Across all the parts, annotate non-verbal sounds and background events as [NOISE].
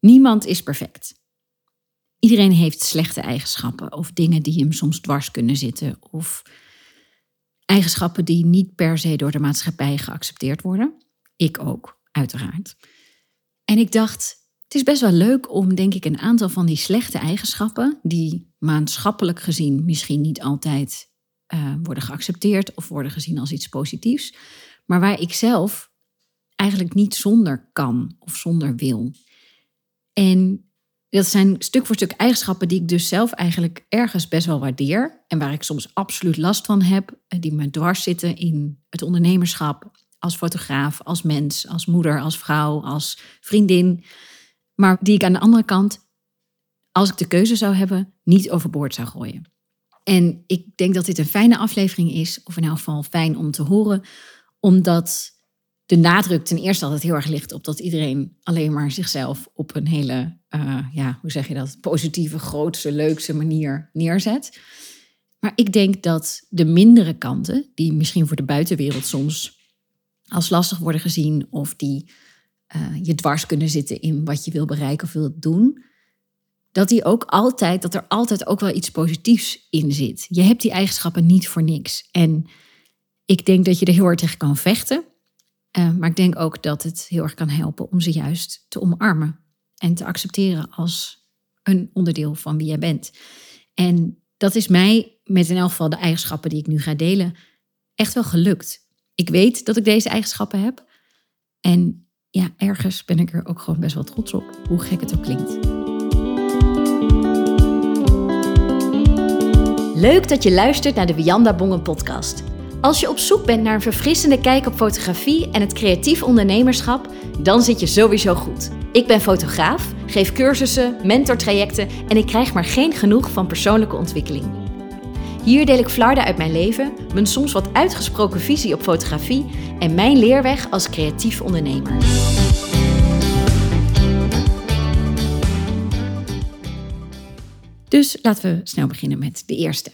Niemand is perfect. Iedereen heeft slechte eigenschappen of dingen die hem soms dwars kunnen zitten of eigenschappen die niet per se door de maatschappij geaccepteerd worden. Ik ook, uiteraard. En ik dacht, het is best wel leuk om, denk ik, een aantal van die slechte eigenschappen, die maatschappelijk gezien misschien niet altijd uh, worden geaccepteerd of worden gezien als iets positiefs, maar waar ik zelf eigenlijk niet zonder kan of zonder wil. En dat zijn stuk voor stuk eigenschappen die ik dus zelf eigenlijk ergens best wel waardeer. En waar ik soms absoluut last van heb. Die me dwars zitten in het ondernemerschap. Als fotograaf, als mens, als moeder, als vrouw, als vriendin. Maar die ik aan de andere kant, als ik de keuze zou hebben, niet overboord zou gooien. En ik denk dat dit een fijne aflevering is. Of in elk geval fijn om te horen. Omdat de nadruk ten eerste altijd heel erg ligt op dat iedereen alleen maar zichzelf op een hele, uh, ja, hoe zeg je dat, positieve, grootste, leukste manier neerzet. Maar ik denk dat de mindere kanten, die misschien voor de buitenwereld soms als lastig worden gezien of die uh, je dwars kunnen zitten in wat je wil bereiken of wil doen, dat die ook altijd, dat er altijd ook wel iets positiefs in zit. Je hebt die eigenschappen niet voor niks. En ik denk dat je er heel hard tegen kan vechten. Uh, maar ik denk ook dat het heel erg kan helpen om ze juist te omarmen en te accepteren als een onderdeel van wie jij bent. En dat is mij, met in elk geval de eigenschappen die ik nu ga delen, echt wel gelukt. Ik weet dat ik deze eigenschappen heb. En ja, ergens ben ik er ook gewoon best wel trots op, hoe gek het ook klinkt. Leuk dat je luistert naar de Wianda Bongen podcast. Als je op zoek bent naar een verfrissende kijk op fotografie en het creatief ondernemerschap, dan zit je sowieso goed. Ik ben fotograaf, geef cursussen, mentortrajecten en ik krijg maar geen genoeg van persoonlijke ontwikkeling. Hier deel ik flarden uit mijn leven, mijn soms wat uitgesproken visie op fotografie en mijn leerweg als creatief ondernemer. Dus laten we snel beginnen met de eerste.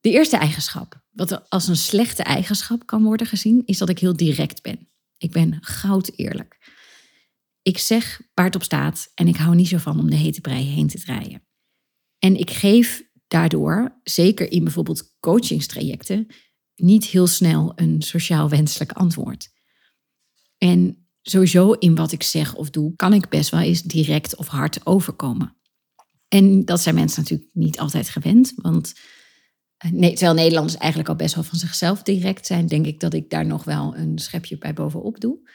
De eerste eigenschap, wat als een slechte eigenschap kan worden gezien, is dat ik heel direct ben. Ik ben goud eerlijk. Ik zeg waar het op staat en ik hou niet zo van om de hete brei heen te draaien. En ik geef daardoor, zeker in bijvoorbeeld coachingstrajecten, niet heel snel een sociaal wenselijk antwoord. En sowieso in wat ik zeg of doe, kan ik best wel eens direct of hard overkomen. En dat zijn mensen natuurlijk niet altijd gewend, want nee, terwijl Nederlanders eigenlijk al best wel van zichzelf direct zijn, denk ik dat ik daar nog wel een schepje bij bovenop doe.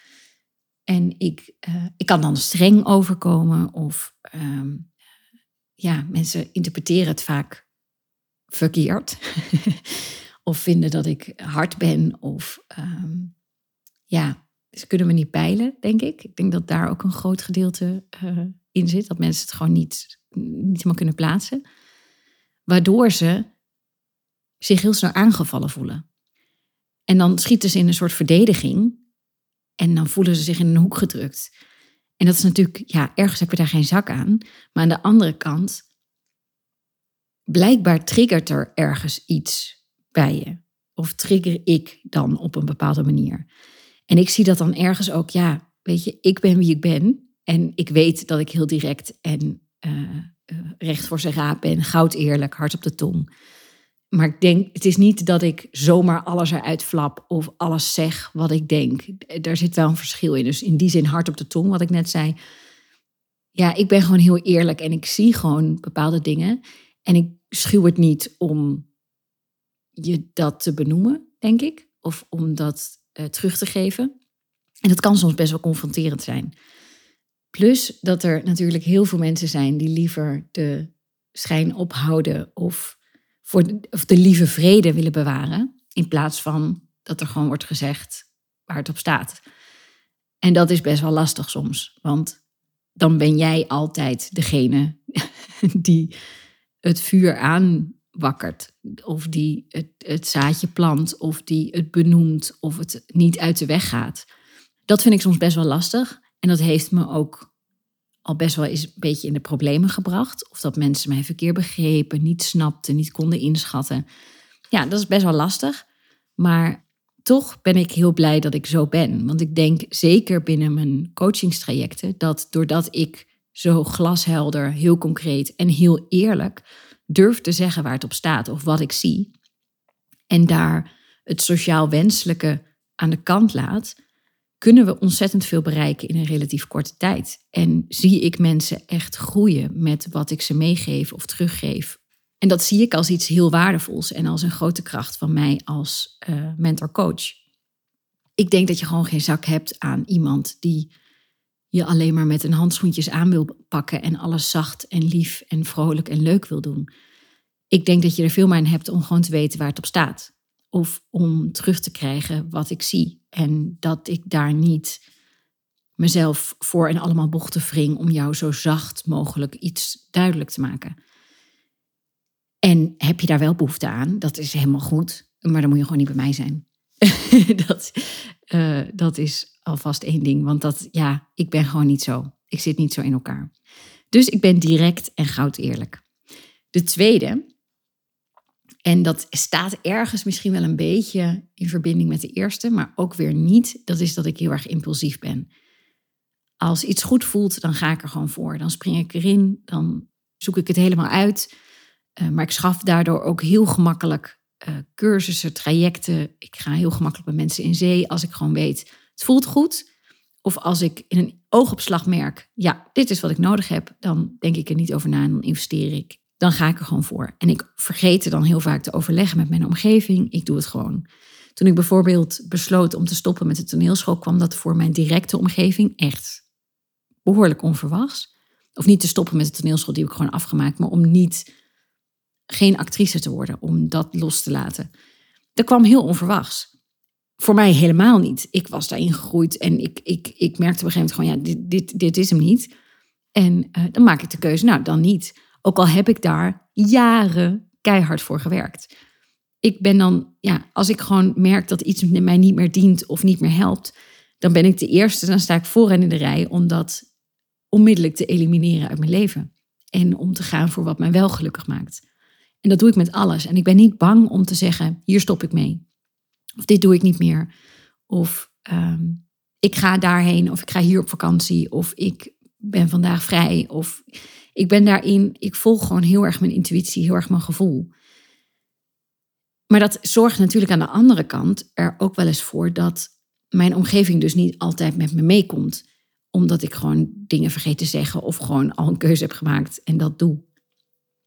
En ik, uh, ik kan dan streng overkomen of um, ja, mensen interpreteren het vaak verkeerd. [LAUGHS] of vinden dat ik hard ben of um, ja, ze kunnen me niet peilen, denk ik. Ik denk dat daar ook een groot gedeelte uh, in zit, dat mensen het gewoon niet, niet helemaal kunnen plaatsen. Waardoor ze zich heel snel aangevallen voelen. En dan schieten ze in een soort verdediging en dan voelen ze zich in een hoek gedrukt. En dat is natuurlijk, ja, ergens heb je daar geen zak aan. Maar aan de andere kant, blijkbaar triggert er ergens iets bij je. Of trigger ik dan op een bepaalde manier. En ik zie dat dan ergens ook, ja, weet je, ik ben wie ik ben. En ik weet dat ik heel direct en uh, recht voor zijn raap ben, goud eerlijk, hard op de tong. Maar ik denk, het is niet dat ik zomaar alles eruit flap of alles zeg wat ik denk. Daar zit wel een verschil in. Dus in die zin hard op de tong, wat ik net zei. Ja, ik ben gewoon heel eerlijk en ik zie gewoon bepaalde dingen. En ik schuw het niet om je dat te benoemen, denk ik. Of om dat uh, terug te geven. En dat kan soms best wel confronterend zijn. Plus dat er natuurlijk heel veel mensen zijn die liever de schijn ophouden of voor of de lieve vrede willen bewaren. In plaats van dat er gewoon wordt gezegd waar het op staat. En dat is best wel lastig soms. Want dan ben jij altijd degene [LAUGHS] die het vuur aanwakkert. Of die het zaadje plant. Of die het benoemt. Of het niet uit de weg gaat. Dat vind ik soms best wel lastig. En dat heeft me ook al best wel eens een beetje in de problemen gebracht. Of dat mensen mij verkeerd begrepen, niet snapten, niet konden inschatten. Ja, dat is best wel lastig. Maar toch ben ik heel blij dat ik zo ben. Want ik denk zeker binnen mijn coachingstrajecten dat doordat ik zo glashelder, heel concreet en heel eerlijk durf te zeggen waar het op staat of wat ik zie. En daar het sociaal wenselijke aan de kant laat, kunnen we ontzettend veel bereiken in een relatief korte tijd. En zie ik mensen echt groeien met wat ik ze meegeef of teruggeef. En dat zie ik als iets heel waardevols en als een grote kracht van mij als uh, mentor-coach. Ik denk dat je gewoon geen zak hebt aan iemand die je alleen maar met een handschoentjes aan wil pakken en alles zacht en lief en vrolijk en leuk wil doen. Ik denk dat je er veel meer aan hebt om gewoon te weten waar het op staat. Of om terug te krijgen wat ik zie. En dat ik daar niet mezelf voor en allemaal bochten wring om jou zo zacht mogelijk iets duidelijk te maken. En heb je daar wel behoefte aan, dat is helemaal goed. Maar dan moet je gewoon niet bij mij zijn. [LAUGHS] dat, uh, dat is alvast één ding. Want dat, ja, ik ben gewoon niet zo. Ik zit niet zo in elkaar. Dus ik ben direct en goud eerlijk. De tweede, en dat staat ergens misschien wel een beetje in verbinding met de eerste, maar ook weer niet, dat is dat ik heel erg impulsief ben. Als iets goed voelt, dan ga ik er gewoon voor. Dan spring ik erin, dan zoek ik het helemaal uit. Uh, maar ik schaf daardoor ook heel gemakkelijk uh, cursussen, trajecten. Ik ga heel gemakkelijk met mensen in zee als ik gewoon weet, het voelt goed. Of als ik in een oogopslag merk, ja, dit is wat ik nodig heb, dan denk ik er niet over na en dan investeer ik. Dan ga ik er gewoon voor. En ik vergeet er dan heel vaak te overleggen met mijn omgeving. Ik doe het gewoon. Toen ik bijvoorbeeld besloot om te stoppen met de toneelschool, kwam dat voor mijn directe omgeving echt behoorlijk onverwachts. Of niet te stoppen met de toneelschool, die heb ik gewoon afgemaakt, maar om niet geen actrice te worden, om dat los te laten. Dat kwam heel onverwachts. Voor mij helemaal niet. Ik was daarin gegroeid en ik, ik, ik merkte op een gegeven moment gewoon, ja, dit, dit, dit is hem niet. En uh, dan maak ik de keuze, nou dan niet. Ook al heb ik daar jaren keihard voor gewerkt. Ik ben dan, ja, als ik gewoon merk dat iets mij niet meer dient of niet meer helpt, dan ben ik de eerste, dan sta ik vooraan in de rij om dat onmiddellijk te elimineren uit mijn leven. En om te gaan voor wat mij wel gelukkig maakt. En dat doe ik met alles. En ik ben niet bang om te zeggen, hier stop ik mee. Of dit doe ik niet meer. Of um, ik ga daarheen. Of ik ga hier op vakantie. Of ik ben vandaag vrij. Of ik ben daarin, ik volg gewoon heel erg mijn intuïtie, heel erg mijn gevoel. Maar dat zorgt natuurlijk aan de andere kant er ook wel eens voor dat mijn omgeving dus niet altijd met me meekomt. Omdat ik gewoon dingen vergeet te zeggen of gewoon al een keuze heb gemaakt en dat doe.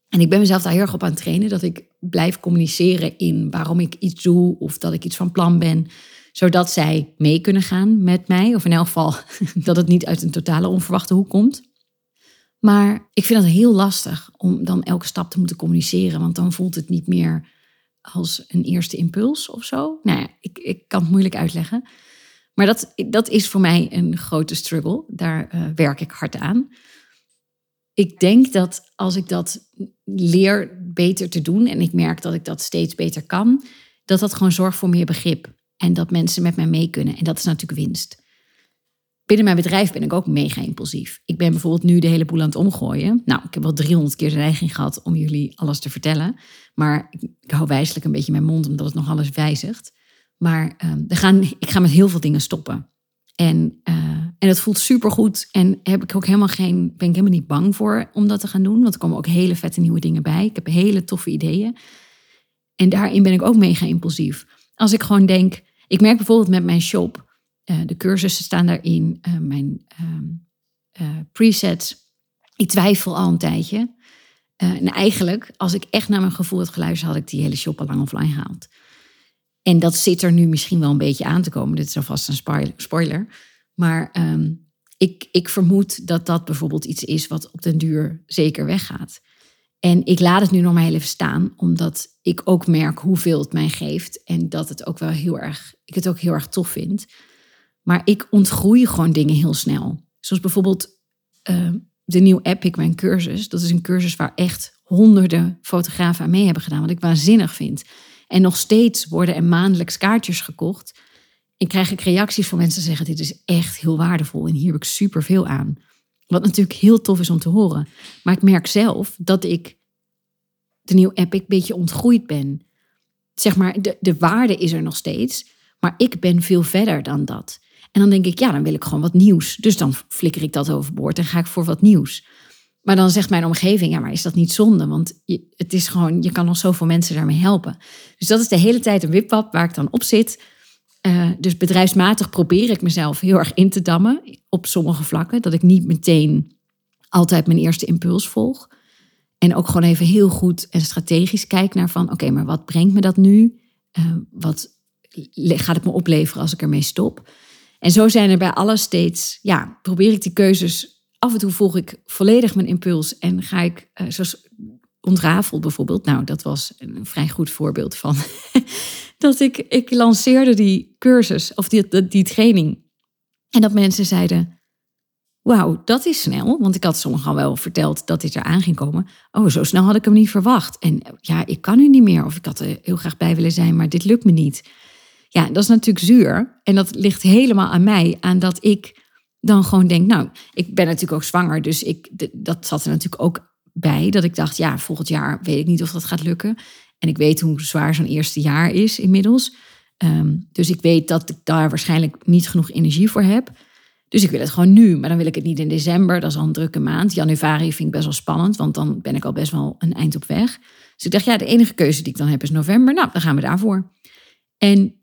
En ik ben mezelf daar heel erg op aan het trainen dat ik blijf communiceren in waarom ik iets doe of dat ik iets van plan ben, zodat zij mee kunnen gaan met mij. Of in elk geval [LAUGHS] dat het niet uit een totale onverwachte hoek komt. Maar ik vind het heel lastig om dan elke stap te moeten communiceren, want dan voelt het niet meer als een eerste impuls of zo. Nou ja, ik, ik kan het moeilijk uitleggen. Maar dat, dat is voor mij een grote struggle. Daar uh, werk ik hard aan ik denk dat als ik dat leer beter te doen en ik merk dat ik dat steeds beter kan, dat dat gewoon zorgt voor meer begrip en dat mensen met mij mee kunnen. En dat is natuurlijk winst. Binnen mijn bedrijf ben ik ook mega impulsief. Ik ben bijvoorbeeld nu de hele boel aan het omgooien. Nou, ik heb wel 300 keer de neiging gehad om jullie alles te vertellen. Maar ik hou wijselijk een beetje mijn mond omdat het nog alles wijzigt. Maar uh, gaan, ik ga met heel veel dingen stoppen. En, uh, en het voelt supergoed. En heb ik ook helemaal geen, ben ik helemaal niet bang voor om dat te gaan doen. Want er komen ook hele vette nieuwe dingen bij. Ik heb hele toffe ideeën. En daarin ben ik ook mega impulsief. Als ik gewoon denk, ik merk bijvoorbeeld met mijn shop, uh, de cursussen staan daarin, uh, mijn uh, presets. Ik twijfel al een tijdje. en eigenlijk, als ik echt naar mijn gevoel had geluisterd, had ik die hele shop al lang offline gehaald. En dat zit er nu misschien wel een beetje aan te komen. Dit is alvast een spoiler. Maar ehm, ik, ik vermoed dat dat bijvoorbeeld iets is wat op den duur zeker weggaat. En ik laat het nu nog maar heel even staan, omdat ik ook merk hoeveel het mij geeft. En dat het ook wel heel erg, ik het ook heel erg tof vind. Maar ik ontgroei gewoon dingen heel snel. Zoals bijvoorbeeld uh, de nieuwe Epic, mijn cursus. Dat is een cursus waar echt honderden fotografen aan mee hebben gedaan. Wat ik waanzinnig vind. En nog steeds worden er maandelijks kaartjes gekocht. En krijg ik reacties van mensen die zeggen: Dit is echt heel waardevol en hier heb ik superveel aan. Wat natuurlijk heel tof is om te horen. Maar ik merk zelf dat ik de nieuwe Epic een beetje ontgroeid ben. Zeg maar, de, de waarde is er nog steeds, maar ik ben veel verder dan dat. En dan denk ik, ja, dan wil ik gewoon wat nieuws. Dus dan flikker ik dat overboord en ga ik voor wat nieuws. Maar dan zegt mijn omgeving, ja, maar is dat niet zonde? Want je, het is gewoon, je kan nog zoveel mensen daarmee helpen. Dus dat is de hele tijd een wipwap waar ik dan op zit. Uh, dus bedrijfsmatig probeer ik mezelf heel erg in te dammen op sommige vlakken. Dat ik niet meteen altijd mijn eerste impuls volg. En ook gewoon even heel goed en strategisch kijk naar van... oké, maar wat brengt me dat nu? Uh, wat gaat het me opleveren als ik ermee stop? En zo zijn er bij alles steeds... ja, probeer ik die keuzes... af en toe volg ik volledig mijn impuls... en ga ik, uh, zoals ontrafeld bijvoorbeeld... nou, dat was een vrij goed voorbeeld van... [LAUGHS] dat ik, ik lanceerde die cursus of die, die, die training. En dat mensen zeiden wauw, dat is snel. Want ik had sommigen al wel verteld dat dit eraan ging komen. Oh, zo snel had ik hem niet verwacht. En ja, ik kan nu niet meer. Of ik had er heel graag bij willen zijn, maar dit lukt me niet. Ja, dat is natuurlijk zuur. En dat ligt helemaal aan mij. Aan dat ik dan gewoon denk, nou, ik ben natuurlijk ook zwanger. Dus ik, dat zat er natuurlijk ook bij. Dat ik dacht, ja, volgend jaar weet ik niet of dat gaat lukken. En ik weet hoe zwaar zo'n eerste jaar is inmiddels. Um, dus ik weet dat ik daar waarschijnlijk niet genoeg energie voor heb. Dus ik wil het gewoon nu, maar dan wil ik het niet in december. Dat is al een drukke maand. Januari vind ik best wel spannend, want dan ben ik al best wel een eind op weg. Dus ik dacht, ja, de enige keuze die ik dan heb is november. Nou, dan gaan we daarvoor. En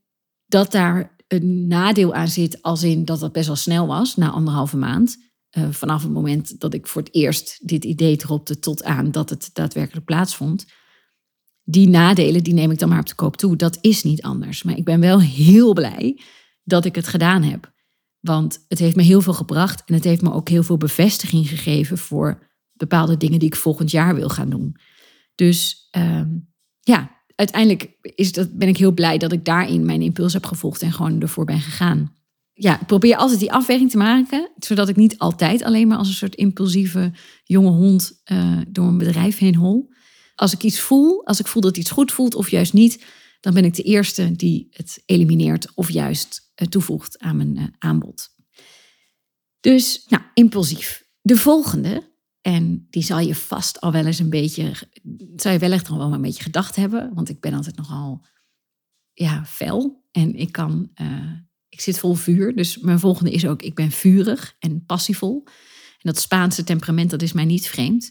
dat daar een nadeel aan zit, als in dat dat best wel snel was, na anderhalve maand. Uh, vanaf het moment dat ik voor het eerst dit idee dropte tot aan dat het daadwerkelijk plaatsvond. Die nadelen, die neem ik dan maar op de koop toe. Dat is niet anders. Maar ik ben wel heel blij dat ik het gedaan heb. Want het heeft me heel veel gebracht en het heeft me ook heel veel bevestiging gegeven voor bepaalde dingen die ik volgend jaar wil gaan doen. Dus uh, ja, uiteindelijk is dat, ben ik heel blij dat ik daarin mijn impuls heb gevolgd en gewoon ervoor ben gegaan. Ja, ik probeer altijd die afweging te maken, zodat ik niet altijd alleen maar als een soort impulsieve jonge hond uh, door een bedrijf heen hol. Als ik iets voel, als ik voel dat iets goed voelt of juist niet, dan ben ik de eerste die het elimineert of juist eh, toevoegt aan mijn eh, aanbod. Dus, nou, impulsief. De volgende, en die zal je vast al wel eens een beetje, zou je wellicht nog wel een beetje gedacht hebben, want ik ben altijd nogal, ja, fel en ik kan, uh, ik zit vol vuur. Dus mijn volgende is ook, ik ben vurig en passievol. En dat Spaanse temperament, dat is mij niet vreemd.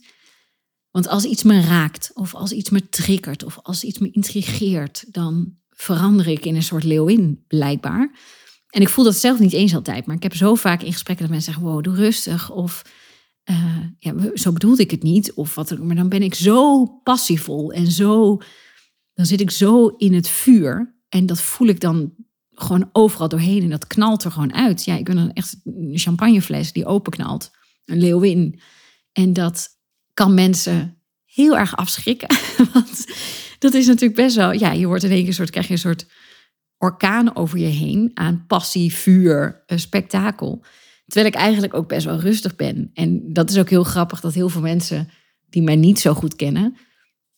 Want als iets me raakt, of als iets me triggert, of als iets me intrigeert, dan verander ik in een soort leeuwin, blijkbaar. En ik voel dat zelf niet eens altijd, maar ik heb zo vaak in gesprekken dat mensen zeggen: wow, doe rustig. Of uh, ja, zo bedoelde ik het niet. Of wat Maar dan ben ik zo passievol en zo. Dan zit ik zo in het vuur. En dat voel ik dan gewoon overal doorheen. En dat knalt er gewoon uit. Ja, ik ben dan echt een champagnefles die openknalt. Een leeuwin. En dat kan mensen heel erg afschrikken. [LAUGHS] Want dat is natuurlijk best wel. Ja, je wordt in één keer een soort. krijg je een soort orkaan over je heen aan passie, vuur, spektakel. Terwijl ik eigenlijk ook best wel rustig ben. En dat is ook heel grappig dat heel veel mensen die mij niet zo goed kennen,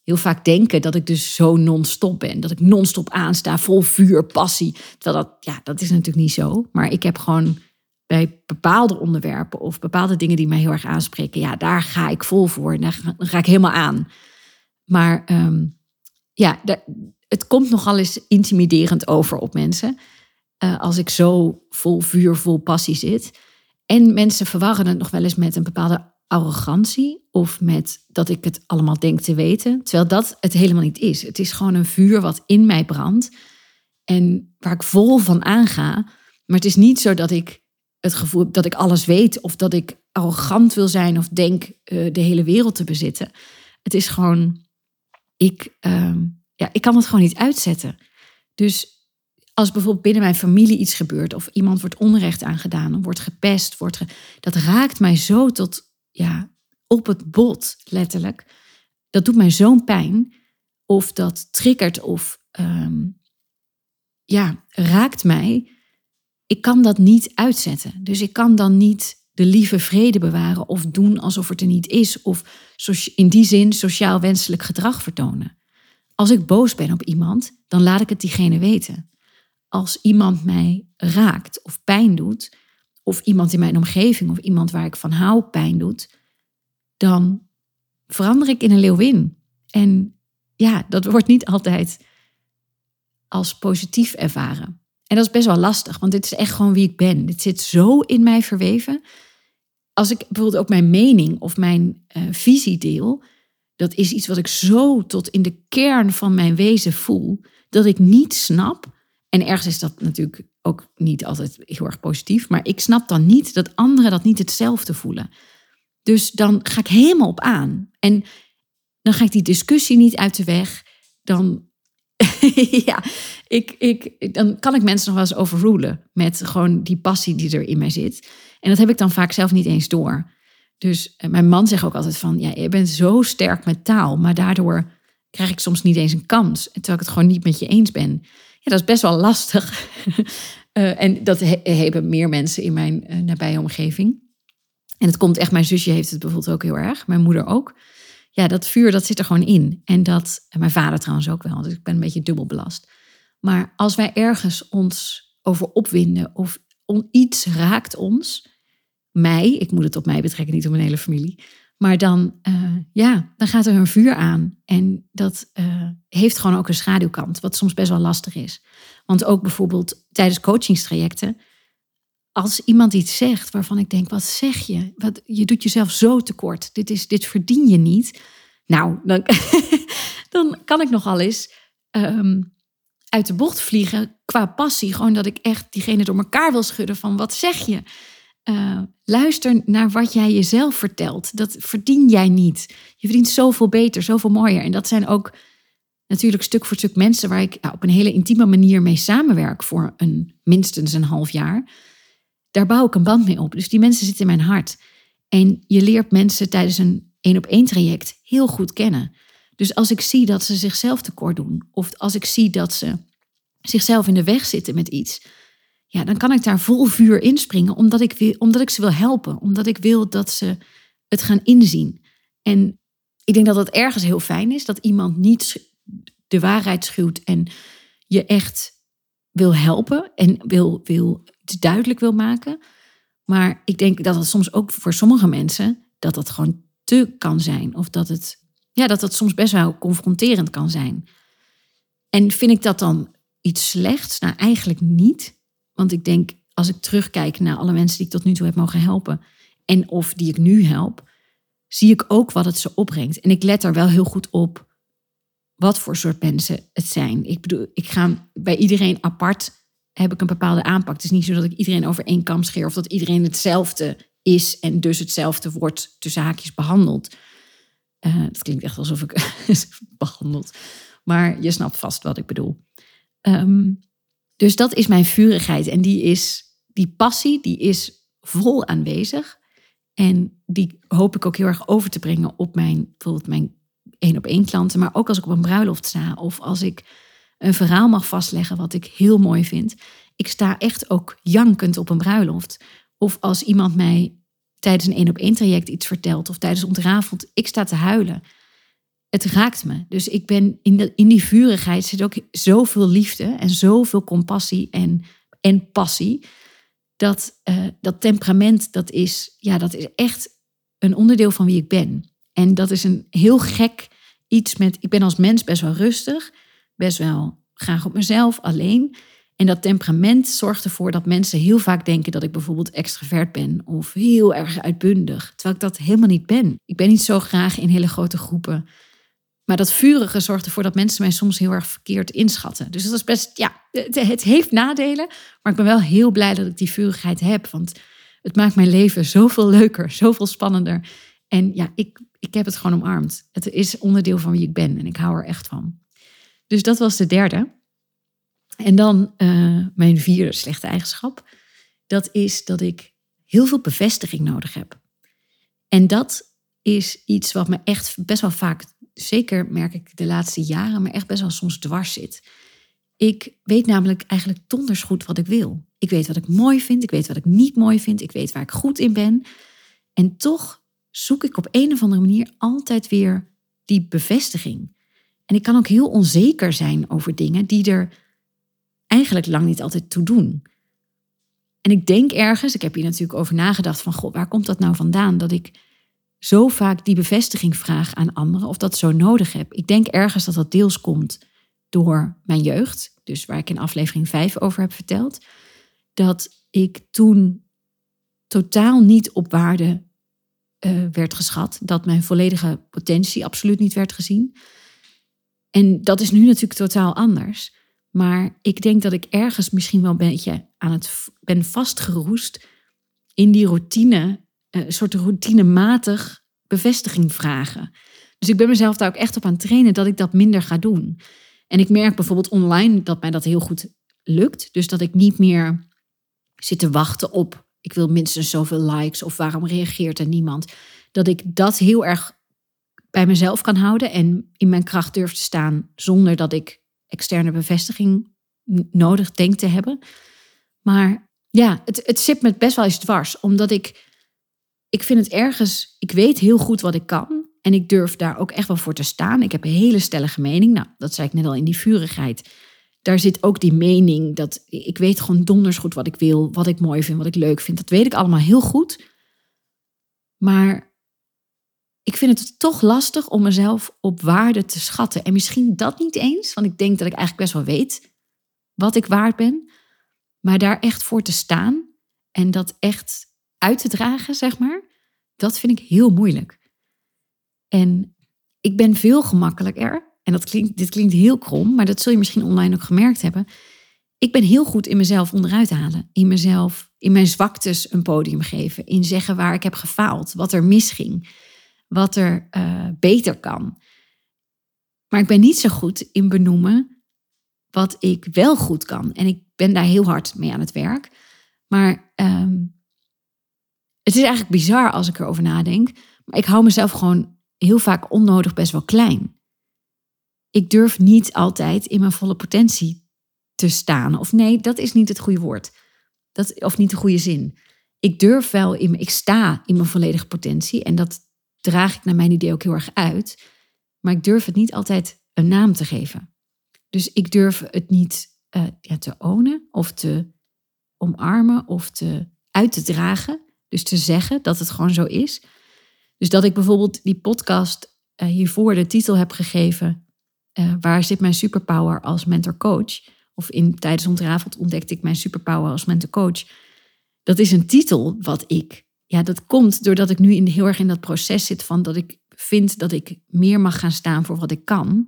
heel vaak denken dat ik dus zo non-stop ben. Dat ik non-stop aansta, vol vuur, passie. Terwijl dat, ja, dat is natuurlijk niet zo. Maar ik heb gewoon bij bepaalde onderwerpen of bepaalde dingen die mij heel erg aanspreken, ja, daar ga ik vol voor. Daar ga, ik helemaal aan. Maar um, ja, het komt nogal eens intimiderend over op mensen. Uh, als ik zo vol vuur, vol passie zit. En mensen verwarren het nog wel eens met een bepaalde arrogantie. Of met dat ik het allemaal denk te weten. Terwijl dat het helemaal niet is. Het is gewoon een vuur wat in mij brandt. En waar ik vol van aanga. Maar het is niet zo dat ik het gevoel heb dat ik alles weet. Of dat ik arrogant wil zijn. Of denk uh, de hele wereld te bezitten. Het is gewoon, ik... Uh, ja, ik kan het gewoon niet uitzetten. Dus als bijvoorbeeld binnen mijn familie iets gebeurt of iemand wordt onrecht aangedaan, wordt gepest, wordt dat raakt mij zo tot ja, op het bot, letterlijk. Dat doet mij zo'n pijn. Of dat triggert of um, ja, raakt mij. Ik kan dat niet uitzetten. Dus ik kan dan niet de lieve vrede bewaren of doen alsof het er niet is. Of in die zin sociaal wenselijk gedrag vertonen. Als ik boos ben op iemand, dan laat ik het diegene weten. Als iemand mij raakt of pijn doet, of iemand in mijn omgeving of iemand waar ik van hou pijn doet, dan verander ik in een leeuwin. En ja, dat wordt niet altijd als positief ervaren. En dat is best wel lastig, want dit is echt gewoon wie ik ben. Dit zit zo in mij verweven. Als ik bijvoorbeeld ook mijn mening of mijn uh, visie deel, dat is iets wat ik zo tot in de kern van mijn wezen voel, dat ik niet snap. En ergens is dat natuurlijk ook niet altijd heel erg positief, maar ik snap dan niet dat anderen dat niet hetzelfde voelen. Dus dan ga ik helemaal op aan. En dan ga ik die discussie niet uit de weg. Dan, [LAUGHS] ja, ik, ik, dan kan ik mensen nog wel eens overrulen met gewoon die passie die er in mij zit. En dat heb ik dan vaak zelf niet eens door. Dus eh, mijn man zegt ook altijd van, ja, je bent zo sterk met taal, maar daardoor krijg ik soms niet eens een kans, terwijl ik het gewoon niet met je eens ben. Ja, dat is best wel lastig. uh, [LAUGHS] en dat hebben meer mensen in mijn uh, nabije omgeving. En het komt echt, mijn zusje heeft het bijvoorbeeld ook heel erg, mijn moeder ook. Ja, dat vuur, dat zit er gewoon in. En dat, mijn vader trouwens ook wel, dus ik ben een beetje dubbel belast. Maar als wij ergens ons over opwinden of on, iets raakt ons, mij, ik moet het op mij betrekken, niet op mijn hele familie, maar dan, uh, ja, dan gaat er een vuur aan. En dat uh, heeft gewoon ook een schaduwkant, wat soms best wel lastig is. Want ook bijvoorbeeld tijdens coachingstrajecten, als iemand iets zegt waarvan ik denk, wat zeg je? Wat, je doet jezelf zo tekort. Dit, is, dit verdien je niet. Nou, dan, [LAUGHS] dan kan ik nogal eens um, uit de bocht vliegen qua passie. Gewoon dat ik echt diegene door elkaar wil schudden van, wat zeg je? Uh, luister naar wat jij jezelf vertelt. Dat verdien jij niet. Je verdient zoveel beter, zoveel mooier. En dat zijn ook natuurlijk stuk voor stuk mensen waar ik nou, op een hele intieme manier mee samenwerk voor een minstens een half jaar. Daar bouw ik een band mee op. Dus die mensen zitten in mijn hart. En je leert mensen tijdens een één op één traject heel goed kennen. Dus als ik zie dat ze zichzelf tekort doen, of als ik zie dat ze zichzelf in de weg zitten met iets, ja, dan kan ik daar vol vuur inspringen, omdat ik, wil, omdat ik ze wil helpen, omdat ik wil dat ze het gaan inzien. En ik denk dat het ergens heel fijn is dat iemand niet de waarheid schuwt en je echt wil helpen en wil, wil het duidelijk wil maken. Maar ik denk dat het soms ook voor sommige mensen dat dat gewoon te kan zijn. Of dat het, ja, dat het soms best wel confronterend kan zijn. En vind ik dat dan iets slechts? Nou, eigenlijk niet. Want ik denk, als ik terugkijk naar alle mensen die ik tot nu toe heb mogen helpen. En of die ik nu help, zie ik ook wat het ze opbrengt. En ik let er wel heel goed op wat voor soort mensen het zijn. Ik bedoel, ik ga bij iedereen apart heb ik een bepaalde aanpak. Het is niet zo dat ik iedereen over één kam scheer of dat iedereen hetzelfde is en dus hetzelfde wordt tussen haakjes behandeld. Uh, dat klinkt echt alsof ik [LAUGHS] behandeld. Maar je snapt vast wat ik bedoel. Um, dus dat is mijn vurigheid. En die is, die passie, die is vol aanwezig. En die hoop ik ook heel erg over te brengen op mijn, bijvoorbeeld mijn één op één klanten. Maar ook als ik op een bruiloft sta. Of als ik een verhaal mag vastleggen wat ik heel mooi vind. Ik sta echt ook jankend op een bruiloft. Of als iemand mij tijdens een één op één traject iets vertelt. Of tijdens ontrafeld. Ik sta te huilen het raakt me. Dus ik ben in, in die vurigheid zit ook zoveel liefde en zoveel compassie en, en passie. Dat, uh, dat temperament, dat is, ja, dat is echt een onderdeel van wie ik ben. En dat is een heel gek iets met. Ik ben als mens best wel rustig, best wel graag op mezelf, alleen. En dat temperament zorgt ervoor dat mensen heel vaak denken dat ik bijvoorbeeld extravert ben of heel erg uitbundig. Terwijl ik dat helemaal niet ben. Ik ben niet zo graag in hele grote groepen. Maar dat vurige zorgt ervoor dat mensen mij soms heel erg verkeerd inschatten. Dus dat is best, ja, het, heeft nadelen. Maar ik ben wel heel blij dat ik die vurigheid heb. Want het maakt mijn leven zoveel leuker, zoveel spannender. En ja, ik, ik heb het gewoon omarmd. Het is onderdeel van wie ik ben en ik hou er echt van. Dus dat was de derde. En dan uh, mijn vierde slechte eigenschap. Dat is dat ik heel veel bevestiging nodig heb. En dat is iets wat me echt best wel vaak zeker merk ik de laatste jaren, maar echt best wel soms dwars zit. Ik weet namelijk eigenlijk donders goed wat ik wil. Ik weet wat ik mooi vind, ik weet wat ik niet mooi vind, ik weet waar ik goed in ben. En toch zoek ik op een of andere manier altijd weer die bevestiging. En ik kan ook heel onzeker zijn over dingen die er eigenlijk lang niet altijd toe doen. En ik denk ergens, ik heb hier natuurlijk over nagedacht van, god, waar komt dat nou vandaan? Dat ik zo vaak die bevestiging vraag aan anderen of dat zo nodig heb. Ik denk ergens dat dat deels komt door mijn jeugd. dus waar ik in aflevering 5 over heb verteld, dat ik toen totaal niet op waarde uh, werd geschat, dat mijn volledige potentie absoluut niet werd gezien. En dat is nu natuurlijk totaal anders. Maar ik denk dat ik ergens misschien wel een beetje aan het ben vastgeroest in die routine, eh, een soort routinematig bevestiging vragen. Dus ik ben mezelf daar ook echt op aan het trainen dat ik dat minder ga doen. En ik merk bijvoorbeeld online dat mij dat heel goed lukt. Dus dat ik niet meer zit te wachten op, ik wil minstens zoveel likes of waarom reageert er niemand. Dat ik dat heel erg bij mezelf kan houden en in mijn kracht durf te staan zonder dat ik externe bevestiging nodig denk te hebben. Maar ja, het, het zit me best wel eens dwars, omdat ik, ik vind het ergens, ik weet heel goed wat ik kan. En ik durf daar ook echt wel voor te staan. Ik heb een hele stellige mening. Nou, dat zei ik net al in die vurigheid. Daar zit ook die mening dat ik weet gewoon donders goed wat ik wil, wat ik mooi vind, wat ik leuk vind. Dat weet ik allemaal heel goed. Maar ik vind het toch lastig om mezelf op waarde te schatten. En misschien dat niet eens, want ik denk dat ik eigenlijk best wel weet wat ik waard ben. Maar daar echt voor te staan en dat echt uit te dragen, zeg maar, dat vind ik heel moeilijk. En ik ben veel gemakkelijker, en dat klinkt, dit klinkt heel krom, maar dat zul je misschien online ook gemerkt hebben. Ik ben heel goed in mezelf onderuit halen. In mezelf, in mijn zwaktes een podium geven. In zeggen waar ik heb gefaald, wat er misging, wat er uh, beter kan. Maar ik ben niet zo goed in benoemen wat ik wel goed kan. En ik ben daar heel hard mee aan het werk. Maar um, het is eigenlijk bizar als ik erover nadenk. Maar ik hou mezelf gewoon heel vaak onnodig best wel klein. Ik durf niet altijd in mijn volle potentie te staan. Of nee, dat is niet het goede woord. Dat, of niet de goede zin. Ik durf wel in, ik sta in mijn volledige potentie. En dat draag ik naar mijn idee ook heel erg uit. Maar ik durf het niet altijd een naam te geven. Dus ik durf het niet uh, ja, te ownen of te omarmen of te uit te dragen. Dus te zeggen dat het gewoon zo is. Dus dat ik bijvoorbeeld die podcast uh, hiervoor de titel heb gegeven. Uh, waar zit mijn superpower als mentor-coach? Of in tijdens ontrafeld ontdekte ik mijn superpower als mentor-coach. Dat is een titel wat ik. Ja, dat komt doordat ik nu in, heel erg in dat proces zit van dat ik vind dat ik meer mag gaan staan voor wat ik kan.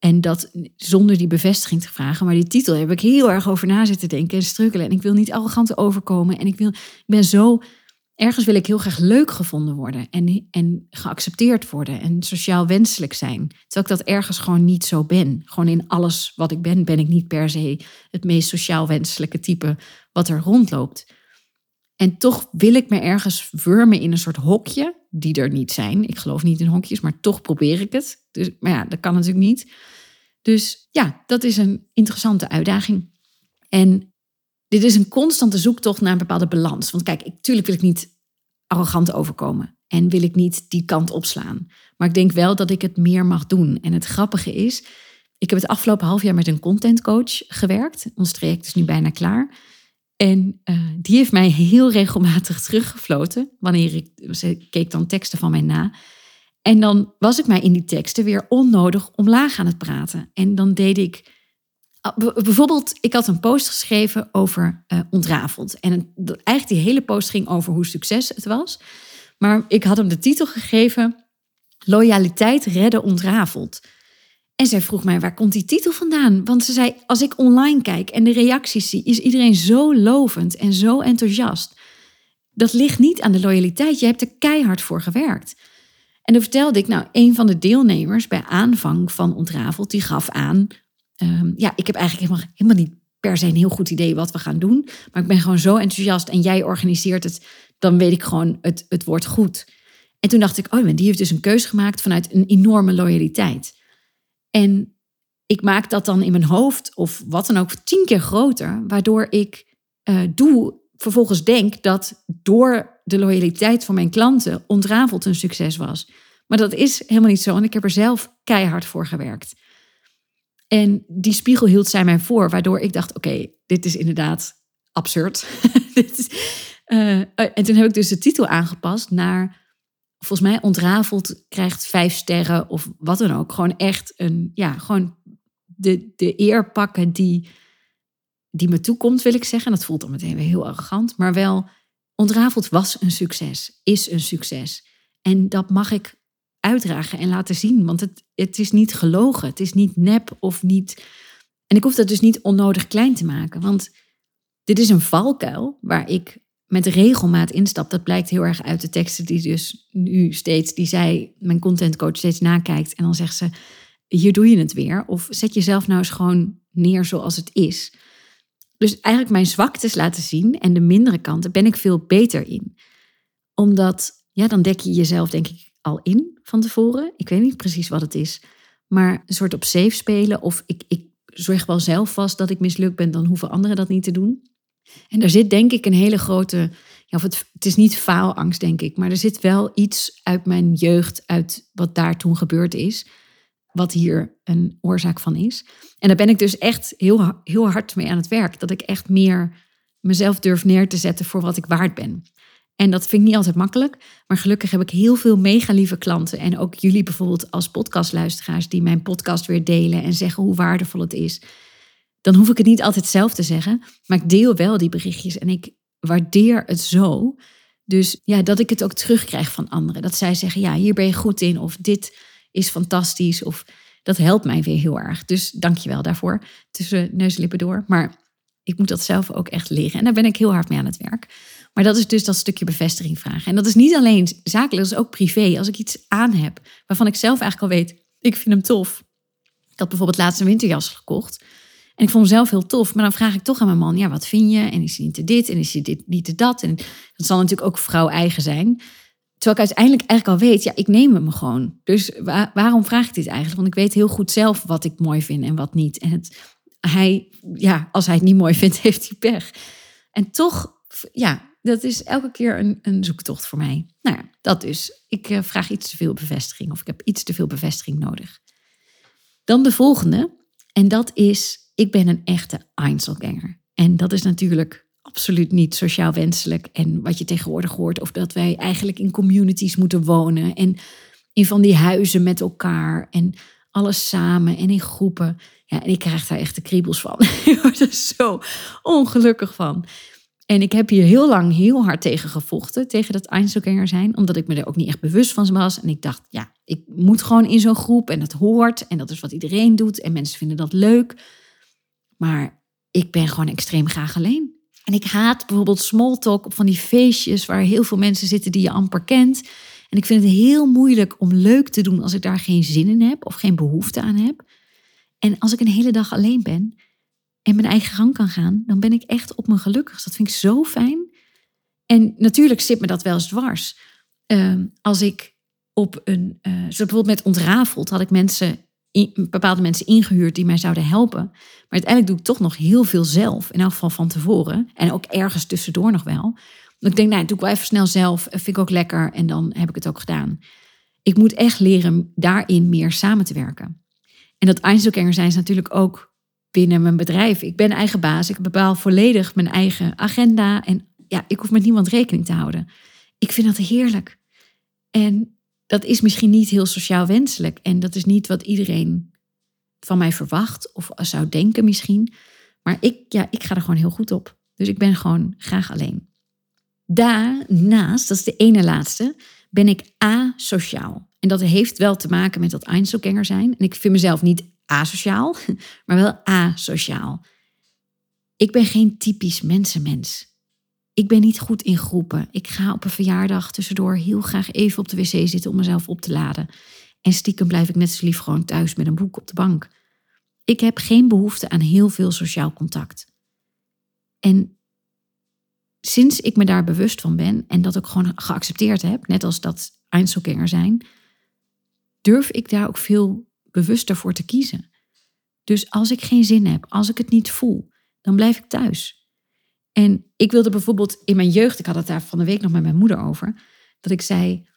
En dat zonder die bevestiging te vragen. Maar die titel heb ik heel erg over na zitten denken en struggelen. En ik wil niet arrogant overkomen. En ik, wil, ik ben zo. Ergens wil ik heel graag leuk gevonden worden. En, en geaccepteerd worden. En sociaal wenselijk zijn. Terwijl ik dat ergens gewoon niet zo ben. Gewoon in alles wat ik ben, ben ik niet per se het meest sociaal wenselijke type wat er rondloopt. En toch wil ik me ergens wurmen in een soort hokje, die er niet zijn. Ik geloof niet in hokjes, maar toch probeer ik het. Dus, maar ja, dat kan natuurlijk niet. Dus ja, dat is een interessante uitdaging. En dit is een constante zoektocht naar een bepaalde balans. Want kijk, natuurlijk wil ik niet arrogant overkomen. En wil ik niet die kant opslaan. Maar ik denk wel dat ik het meer mag doen. En het grappige is, ik heb het afgelopen half jaar met een content coach gewerkt. Ons traject is nu bijna klaar. En uh, die heeft mij heel regelmatig teruggefloten. Wanneer ik, ze keek dan teksten van mij na. En dan was ik mij in die teksten weer onnodig omlaag aan het praten. En dan deed ik. Ah, bijvoorbeeld, ik had een post geschreven over uh, ontrafeld. En eigenlijk die hele post ging over hoe succes het was. Maar ik had hem de titel gegeven: Loyaliteit redden ontrafeld. En zij vroeg mij, waar komt die titel vandaan? Want ze zei, als ik online kijk en de reacties zie, is iedereen zo lovend en zo enthousiast. Dat ligt niet aan de loyaliteit, je hebt er keihard voor gewerkt. En dan vertelde ik, nou, een van de deelnemers bij aanvang van Ontrafeld, die gaf aan, ehm, ja, ik heb eigenlijk helemaal, helemaal niet per se een heel goed idee wat we gaan doen, maar ik ben gewoon zo enthousiast en jij organiseert het, dan weet ik gewoon, het, het wordt goed. En toen dacht ik, oh, die heeft dus een keuze gemaakt vanuit een enorme loyaliteit. En ik maak dat dan in mijn hoofd of wat dan ook tien keer groter, waardoor ik uh, doe, vervolgens denk dat door de loyaliteit van mijn klanten ontrafeld een succes was. Maar dat is helemaal niet zo en ik heb er zelf keihard voor gewerkt. En die spiegel hield zij mij voor, waardoor ik dacht: oké, dit is inderdaad absurd. [LAUGHS] dit is, uh, en toen heb ik dus de titel aangepast naar volgens mij ontrafeld krijgt vijf sterren of wat dan ook. Gewoon echt een, ja, gewoon de, de eer pakken die, die me toekomt, wil ik zeggen. Dat voelt dan meteen weer heel arrogant. Maar wel, ontrafeld was een succes, is een succes. En dat mag ik uitdragen en laten zien. Want het, het is niet gelogen, het is niet nep of niet. En ik hoef dat dus niet onnodig klein te maken. Want dit is een valkuil waar ik met regelmaat instap. Dat blijkt heel erg uit de teksten die dus nu steeds, die zij, mijn contentcoach steeds nakijkt. En dan zegt ze, hier doe je het weer. Of zet jezelf nou eens gewoon neer zoals het is. Dus eigenlijk mijn zwaktes laten zien en de mindere kanten ben ik veel beter in. Omdat, ja, dan dek je jezelf denk ik al in van tevoren. Ik weet niet precies wat het is. Maar een soort op safe spelen. Of ik, ik zorg wel zelf vast dat ik mislukt ben, dan hoeven anderen dat niet te doen. En daar zit denk ik een hele grote, ja, of het, het is niet faalangst denk ik, maar er zit wel iets uit mijn jeugd, uit wat daar toen gebeurd is, wat hier een oorzaak van is. En daar ben ik dus echt heel, heel hard mee aan het werk, dat ik echt meer mezelf durf neer te zetten voor wat ik waard ben. En dat vind ik niet altijd makkelijk. Maar gelukkig heb ik heel veel mega lieve klanten. En ook jullie bijvoorbeeld als podcastluisteraars die mijn podcast weer delen en zeggen hoe waardevol het is dan hoef ik het niet altijd zelf te zeggen. Maar ik deel wel die berichtjes en ik waardeer het zo. Dus ja, dat ik het ook terugkrijg van anderen. Dat zij zeggen, ja, hier ben je goed in. Of dit is fantastisch. Of dat helpt mij weer heel erg. Dus dank je wel daarvoor. Tussen neus en lippen door. Maar ik moet dat zelf ook echt leren. En daar ben ik heel hard mee aan het werk. Maar dat is dus dat stukje bevestiging vragen. En dat is niet alleen zakelijk, dat is ook privé. Als ik iets aan heb waarvan ik zelf eigenlijk al weet, ik vind hem tof. Ik had bijvoorbeeld laatst een winterjas gekocht. En ik vond mezelf heel tof. Maar dan vraag ik toch aan mijn man, ja, wat vind je? En is hij niet te dit? En is hij dit, niet te dat? En dat zal natuurlijk ook vrouw eigen zijn. Terwijl ik uiteindelijk eigenlijk al weet, ja, ik neem hem gewoon. Dus waarom vraag ik dit eigenlijk? Want ik weet heel goed zelf wat ik mooi vind en wat niet. En het, hij, ja, als hij het niet mooi vindt, [LAUGHS] heeft hij pech. En toch, ja, dat is elke keer een, een zoektocht voor mij. Nou ja, dat dus. Ik uh, vraag iets te veel bevestiging of ik heb iets te veel bevestiging nodig. Dan de volgende. En dat is ik ben een echte Einzelganger. En dat is natuurlijk absoluut niet sociaal wenselijk. En wat je tegenwoordig hoort, of dat wij eigenlijk in communities moeten wonen. En in van die huizen met elkaar. En alles samen en in groepen. Ja, en ik krijg daar echt de kriebels van. [LAUGHS] ik word er zo ongelukkig van. En ik heb hier heel lang heel hard tegen gevochten, tegen dat Einzelganger zijn, omdat ik me er ook niet echt bewust van was. En ik dacht, ja, ik moet gewoon in zo'n groep en dat hoort en dat is wat iedereen doet en mensen vinden dat leuk. Maar ik ben gewoon extreem graag alleen. En ik haat bijvoorbeeld small talk op van die feestjes waar heel veel mensen zitten die je amper kent. En ik vind het heel moeilijk om leuk te doen als ik daar geen zin in heb of geen behoefte aan heb. En als ik een hele dag alleen ben en mijn eigen gang kan gaan, dan ben ik echt op mijn gelukkigst. Dat vind ik zo fijn. En natuurlijk zit me dat wel eens dwars. Ehm, als ik op een, uh, bijvoorbeeld met ontrafeld, had ik mensen bepaalde mensen ingehuurd die mij zouden helpen. Maar uiteindelijk doe ik toch nog heel veel zelf. In elk geval van tevoren. En ook ergens tussendoor nog wel. Ik denk, nou, doe ik wel even snel zelf. Vind ik ook lekker. En dan heb ik het ook gedaan. Ik moet echt leren daarin meer samen te werken. En dat Einzelganger zijn is natuurlijk ook binnen mijn bedrijf. Ik ben eigen baas. Ik bepaal volledig mijn eigen agenda. En ja, ik hoef met niemand rekening te houden. Ik vind dat heerlijk. En dat is misschien niet heel sociaal wenselijk. En dat is niet wat iedereen van mij verwacht of zou denken misschien. Maar ik, ja, ik ga er gewoon heel goed op. Dus ik ben gewoon graag alleen. Daarnaast, dat is de ene laatste, ben ik asociaal. En dat heeft wel te maken met dat Einzelganger zijn. En ik vind mezelf niet asociaal, [LAUGHS] maar wel asociaal. Ik ben geen typisch mensenmens. Ik ben niet goed in groepen. Ik ga op een verjaardag tussendoor heel graag even op de wc zitten om mezelf op te laden. En stiekem blijf ik net zo lief gewoon thuis met een boek op de bank. Ik heb geen behoefte aan heel veel sociaal contact. En sinds ik me daar bewust van ben en dat ook gewoon geaccepteerd heb, net als dat Einzelganger zijn, durf ik daar ook veel bewuster voor te kiezen. Dus als ik geen zin heb, als ik het niet voel, dan blijf ik thuis. En ik wilde bijvoorbeeld in mijn jeugd, ik had het daar van de week nog met mijn moeder over, dat ik zei,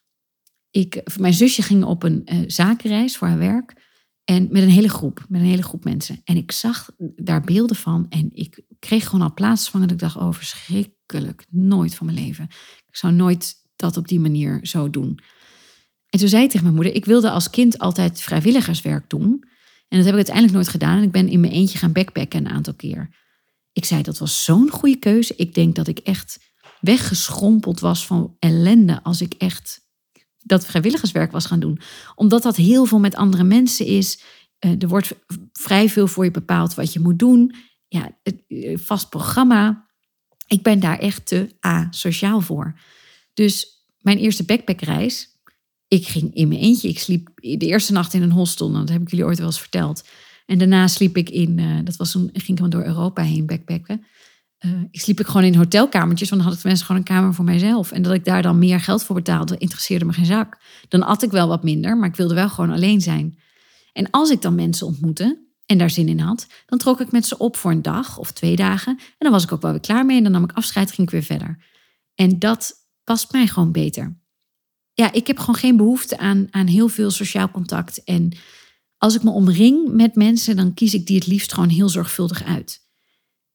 ik, mijn zusje ging op een uh, zakenreis voor haar werk en met een hele groep, met een hele groep mensen. En ik zag daar beelden van en ik kreeg gewoon al plaatsvangen. Dat ik dacht, oh verschrikkelijk, nooit van mijn leven. Ik zou nooit dat op die manier zo doen. En toen zei ik tegen mijn moeder, ik wilde als kind altijd vrijwilligerswerk doen. En dat heb ik uiteindelijk nooit gedaan. En ik ben in mijn eentje gaan backpacken een aantal keer. Ik zei, dat was zo'n goede keuze. Ik denk dat ik echt weggeschrompeld was van ellende als ik echt dat vrijwilligerswerk was gaan doen. Omdat dat heel veel met andere mensen is. Eh, er wordt vrij veel voor je bepaald wat je moet doen. Ja, eh, vast programma. Ik ben daar echt te asociaal voor. Dus mijn eerste backpackreis, ik ging in mijn eentje. Ik sliep de eerste nacht in een hostel. Nou, dat heb ik jullie ooit wel eens verteld. En daarna sliep ik in, uh, dat was toen, ging ik door Europa heen backpacken. Uh, ik sliep ik gewoon in hotelkamertjes, dan had ik mensen gewoon een kamer voor mijzelf. En dat ik daar dan meer geld voor betaalde, interesseerde me geen zak. Dan at ik wel wat minder, maar ik wilde wel gewoon alleen zijn. En als ik dan mensen ontmoette en daar zin in had, dan trok ik met ze op voor een dag of twee dagen. En dan was ik ook wel weer klaar mee en dan nam ik afscheid, ging ik weer verder. En dat past mij gewoon beter. Ja, ik heb gewoon geen behoefte aan, aan heel veel sociaal contact. En als ik me omring met mensen, dan kies ik die het liefst gewoon heel zorgvuldig uit.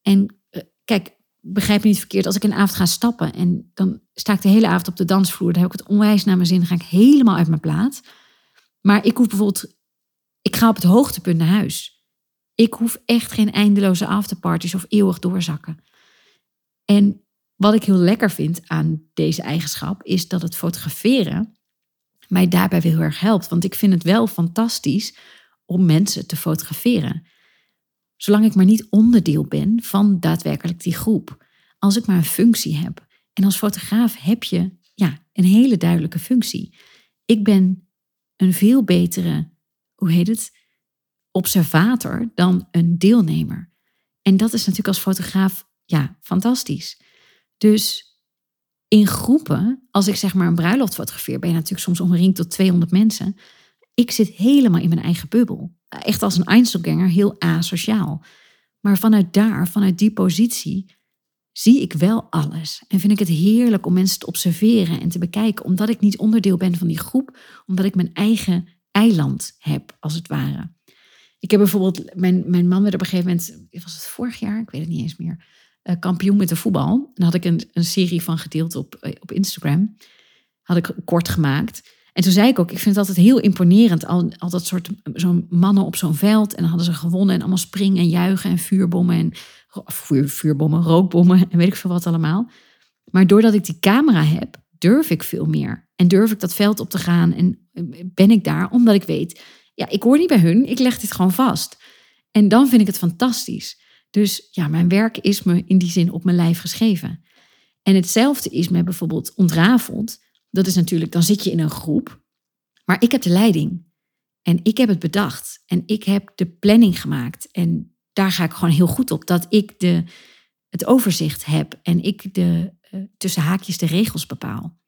En eh, kijk, begrijp me niet verkeerd, als ik een avond ga stappen en dan sta ik de hele avond op de dansvloer, dan heb ik het onwijs naar mijn zin, ga ik helemaal uit mijn plaat. Maar ik hoef bijvoorbeeld, ik ga op het hoogtepunt naar huis. Ik hoef echt geen eindeloze afterparties of eeuwig doorzakken. En wat ik heel lekker vind aan deze eigenschap is dat het fotograferen mij daarbij heel erg helpt. Want ik vind het wel fantastisch om mensen te fotograferen. Zolang ik maar niet onderdeel ben van daadwerkelijk die groep. Als ik maar een functie heb. En als fotograaf heb je ja, een hele duidelijke functie. Ik ben een veel betere, hoe heet het, observator dan een deelnemer. En dat is natuurlijk als fotograaf ja, fantastisch. Dus in groepen, als ik zeg maar een bruiloft fotografeer, ben je natuurlijk soms omringd tot 200 mensen. Ik zit helemaal in mijn eigen bubbel. Echt als een Einzelganger, heel asociaal. Maar vanuit daar, vanuit die positie, zie ik wel alles. En vind ik het heerlijk om mensen te observeren en te bekijken, omdat ik niet onderdeel ben van die groep, omdat ik mijn eigen eiland heb, als het ware. Ik heb bijvoorbeeld, mijn, mijn man werd op een gegeven moment, was het vorig jaar? Ik weet het niet eens meer uh, kampioen met de voetbal. Daar had ik een, een serie van gedeeld op, eh, op Instagram. Had ik kort gemaakt. En toen zei ik ook, ik vind het altijd heel imponerend. Al, al dat soort zo'n mannen op zo'n veld. En dan hadden ze gewonnen en allemaal springen en juichen en vuurbommen. En vuur, vuurbommen, rookbommen en weet ik veel wat allemaal. Maar doordat ik die camera heb, durf ik veel meer. En durf ik dat veld op te gaan. En eh, ben ik daar omdat ik weet, ja, ik hoor niet bij hun. Ik leg dit gewoon vast. En dan vind ik het fantastisch. Dus ja, mijn werk is me in die zin op mijn lijf geschreven. En hetzelfde is met bijvoorbeeld ontrafeld. Dat is natuurlijk, dan zit je in een groep, maar ik heb de leiding. En ik heb het bedacht. En ik heb de planning gemaakt. En daar ga ik gewoon heel goed op. Dat ik de, het overzicht heb en ik de, uh, tussen haakjes de regels bepaal.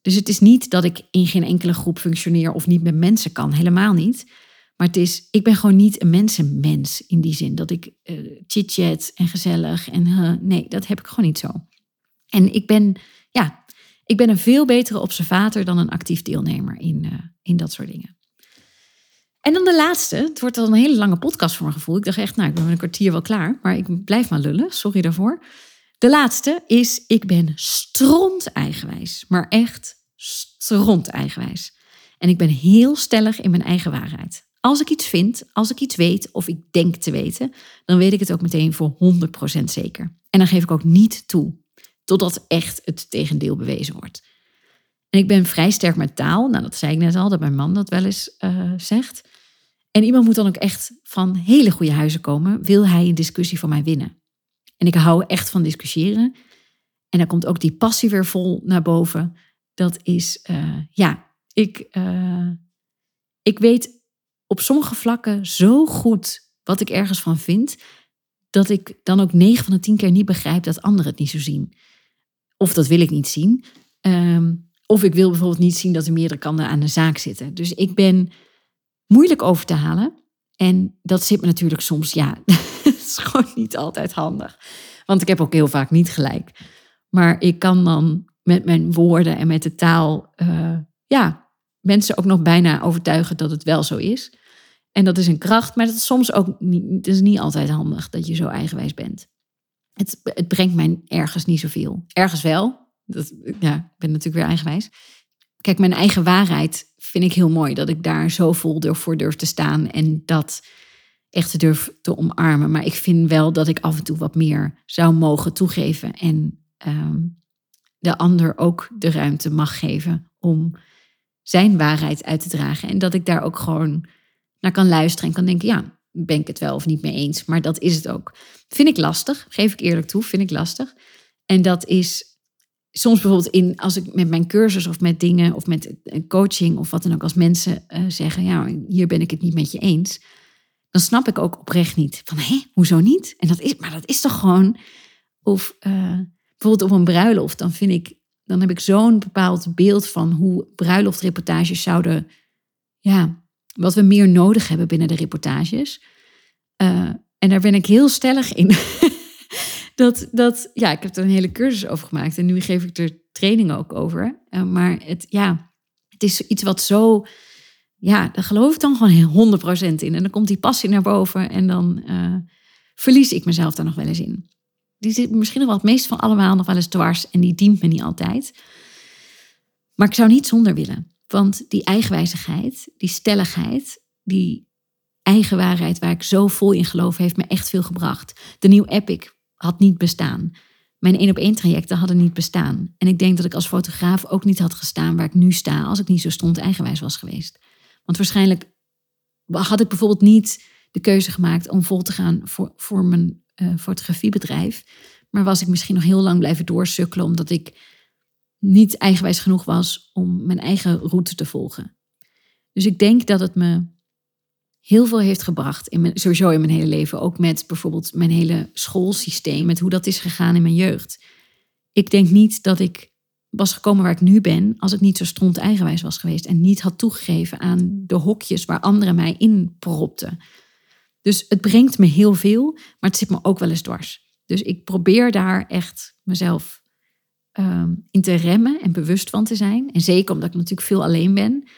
Dus het is niet dat ik in geen enkele groep functioneer of niet met mensen kan. Helemaal niet. Maar het is, ik ben gewoon niet een mensenmens in die zin. Dat ik uh, chit-chat en gezellig en nee, dat heb ik gewoon niet zo. En ik ben, ja, ik ben een veel betere observator dan een actief deelnemer in, uh, in dat soort dingen. En dan de laatste. Het wordt al een hele lange podcast voor mijn gevoel. Ik dacht echt, nou, ik ben een kwartier wel klaar. Maar ik blijf maar lullen. Sorry daarvoor. De laatste is, ik ben stront eigenwijs. Maar echt stront eigenwijs. En ik ben heel stellig in mijn eigen waarheid. Als ik iets vind, als ik iets weet of ik denk te weten, dan weet ik het ook meteen voor 100% zeker. En dan geef ik ook niet toe, totdat echt het tegendeel bewezen wordt. En ik ben vrij sterk met taal. Nou, dat zei ik net al, dat mijn man dat wel eens uh, zegt. En iemand moet dan ook echt van hele goede huizen komen, wil hij een discussie van mij winnen. En ik hou echt van discussiëren. En dan komt ook die passie weer vol naar boven. Dat is, uh, ja, ik, uh, ik weet op sommige vlakken zo goed wat ik ergens van vind, dat ik dan ook 9 van de 10 keer niet begrijp dat anderen het niet zo zien. Of dat wil ik niet zien. Um, of ik wil bijvoorbeeld niet zien dat er meerdere kanten aan de zaak zitten. Dus ik ben moeilijk over te halen. En dat zit me natuurlijk soms, ja, [LAUGHS] het is gewoon niet altijd handig. Want ik heb ook heel vaak niet gelijk. Maar ik kan dan met mijn woorden en met de taal, uh, ja, mensen ook nog bijna overtuigen dat het wel zo is. En dat is een kracht, maar dat is soms ook niet, is niet altijd handig dat je zo eigenwijs bent. Het, het brengt mij ergens niet zoveel. Ergens wel. Dat, ja, ik ben natuurlijk weer eigenwijs. Kijk, mijn eigen waarheid vind ik heel mooi dat ik daar zo vol voor durf te staan en dat echt durf te omarmen. Maar ik vind wel dat ik af en toe wat meer zou mogen toegeven en ehm, de ander ook de ruimte mag geven om zijn waarheid uit te dragen. En dat ik daar ook gewoon naar kan luisteren en kan denken, ja, ben ik het wel of niet mee eens. Maar dat is het ook. Vind ik lastig, geef ik eerlijk toe, vind ik lastig. En dat is soms bijvoorbeeld in, als ik met mijn cursus of met dingen of met een coaching of wat dan ook, als mensen uh, zeggen, ja, hier ben ik het niet met je eens, dan snap ik ook oprecht niet van, hé, hoezo niet? En dat is, maar dat is toch gewoon, of uh, bijvoorbeeld op een bruiloft, dan vind ik, dan heb ik zo'n bepaald beeld van hoe bruiloftreportages zouden, ja, wat we meer nodig hebben binnen de reportages. Uh, en daar ben ik heel stellig in. [LAUGHS] dat, dat, ja, ik heb er een hele cursus over gemaakt en nu geef ik er trainingen ook over. Uh, maar het, ja, het is iets wat zo, ja, daar geloof ik dan gewoon 100% in. En dan komt die passie naar boven en dan uh, verlies ik mezelf daar nog wel eens in. Die zit misschien nog wel het meest van allemaal nog wel eens dwars en die dient me niet altijd. Maar ik zou niet zonder willen. Want die eigenwijzigheid, die stelligheid, die eigen waarheid waar ik zo vol in geloof, heeft me echt veel gebracht. De nieuwe Epic had niet bestaan. Mijn één op één trajecten hadden niet bestaan. En ik denk dat ik als fotograaf ook niet had gestaan waar ik nu sta als ik niet zo stond eigenwijs was geweest. Want waarschijnlijk had ik bijvoorbeeld niet de keuze gemaakt om vol te gaan voor, voor mijn uh, fotografiebedrijf. Maar was ik misschien nog heel lang blijven doorsukkelen omdat ik niet eigenwijs genoeg was om mijn eigen route te volgen. Dus ik denk dat het me heel veel heeft gebracht, in mijn, sowieso in mijn hele leven. Ook met bijvoorbeeld mijn hele schoolsysteem, met hoe dat is gegaan in mijn jeugd. Ik denk niet dat ik was gekomen waar ik nu ben als ik niet zo stront eigenwijs was geweest en niet had toegegeven aan de hokjes waar anderen mij in propten. Dus het brengt me heel veel, maar het zit me ook wel eens dwars. Dus ik probeer daar echt mezelf um, in te remmen en bewust van te zijn. En zeker omdat ik natuurlijk veel alleen ben,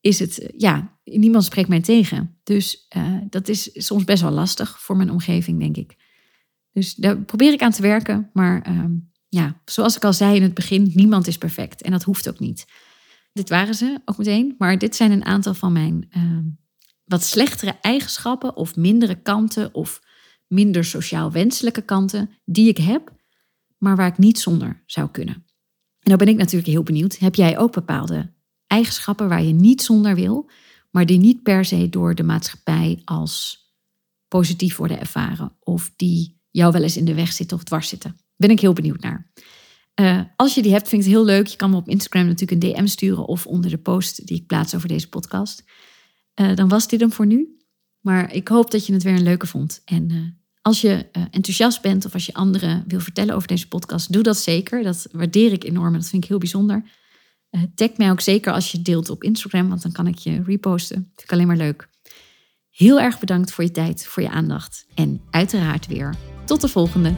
is het, eh, ja, niemand spreekt mij tegen. Dus uh, dat is soms best wel lastig voor mijn omgeving, denk ik. Dus daar probeer ik aan te werken. Maar um, ja, zoals ik al zei in het begin, niemand is perfect. En dat hoeft ook niet. Dit waren ze ook meteen. Maar dit zijn een aantal van mijn uh, wat slechtere eigenschappen of mindere kanten of minder sociaal wenselijke kanten die ik heb, maar waar ik niet zonder zou kunnen. En nou ben ik natuurlijk heel benieuwd, heb jij ook bepaalde eigenschappen waar je niet zonder wil, maar die niet per se door de maatschappij als positief worden ervaren of die jou wel eens in de weg zitten of dwars zitten? Ben ik heel benieuwd naar. Uh, als je die hebt, vind ik het heel leuk. Je kan me op Instagram natuurlijk een DM sturen of onder de post die ik plaats over deze podcast. Uh, dan was dit hem voor nu. Maar ik hoop dat je het weer een leuke vond. En uh, als je enthousiast bent of als je anderen wil vertellen over deze podcast, doe dat zeker. Dat waardeer ik enorm en dat vind ik heel bijzonder. Uh, tag mij ook zeker als je deelt op Instagram, want dan kan ik je reposten. Vind ik alleen maar leuk. Heel erg bedankt voor je tijd, voor je aandacht. En uiteraard weer tot de volgende.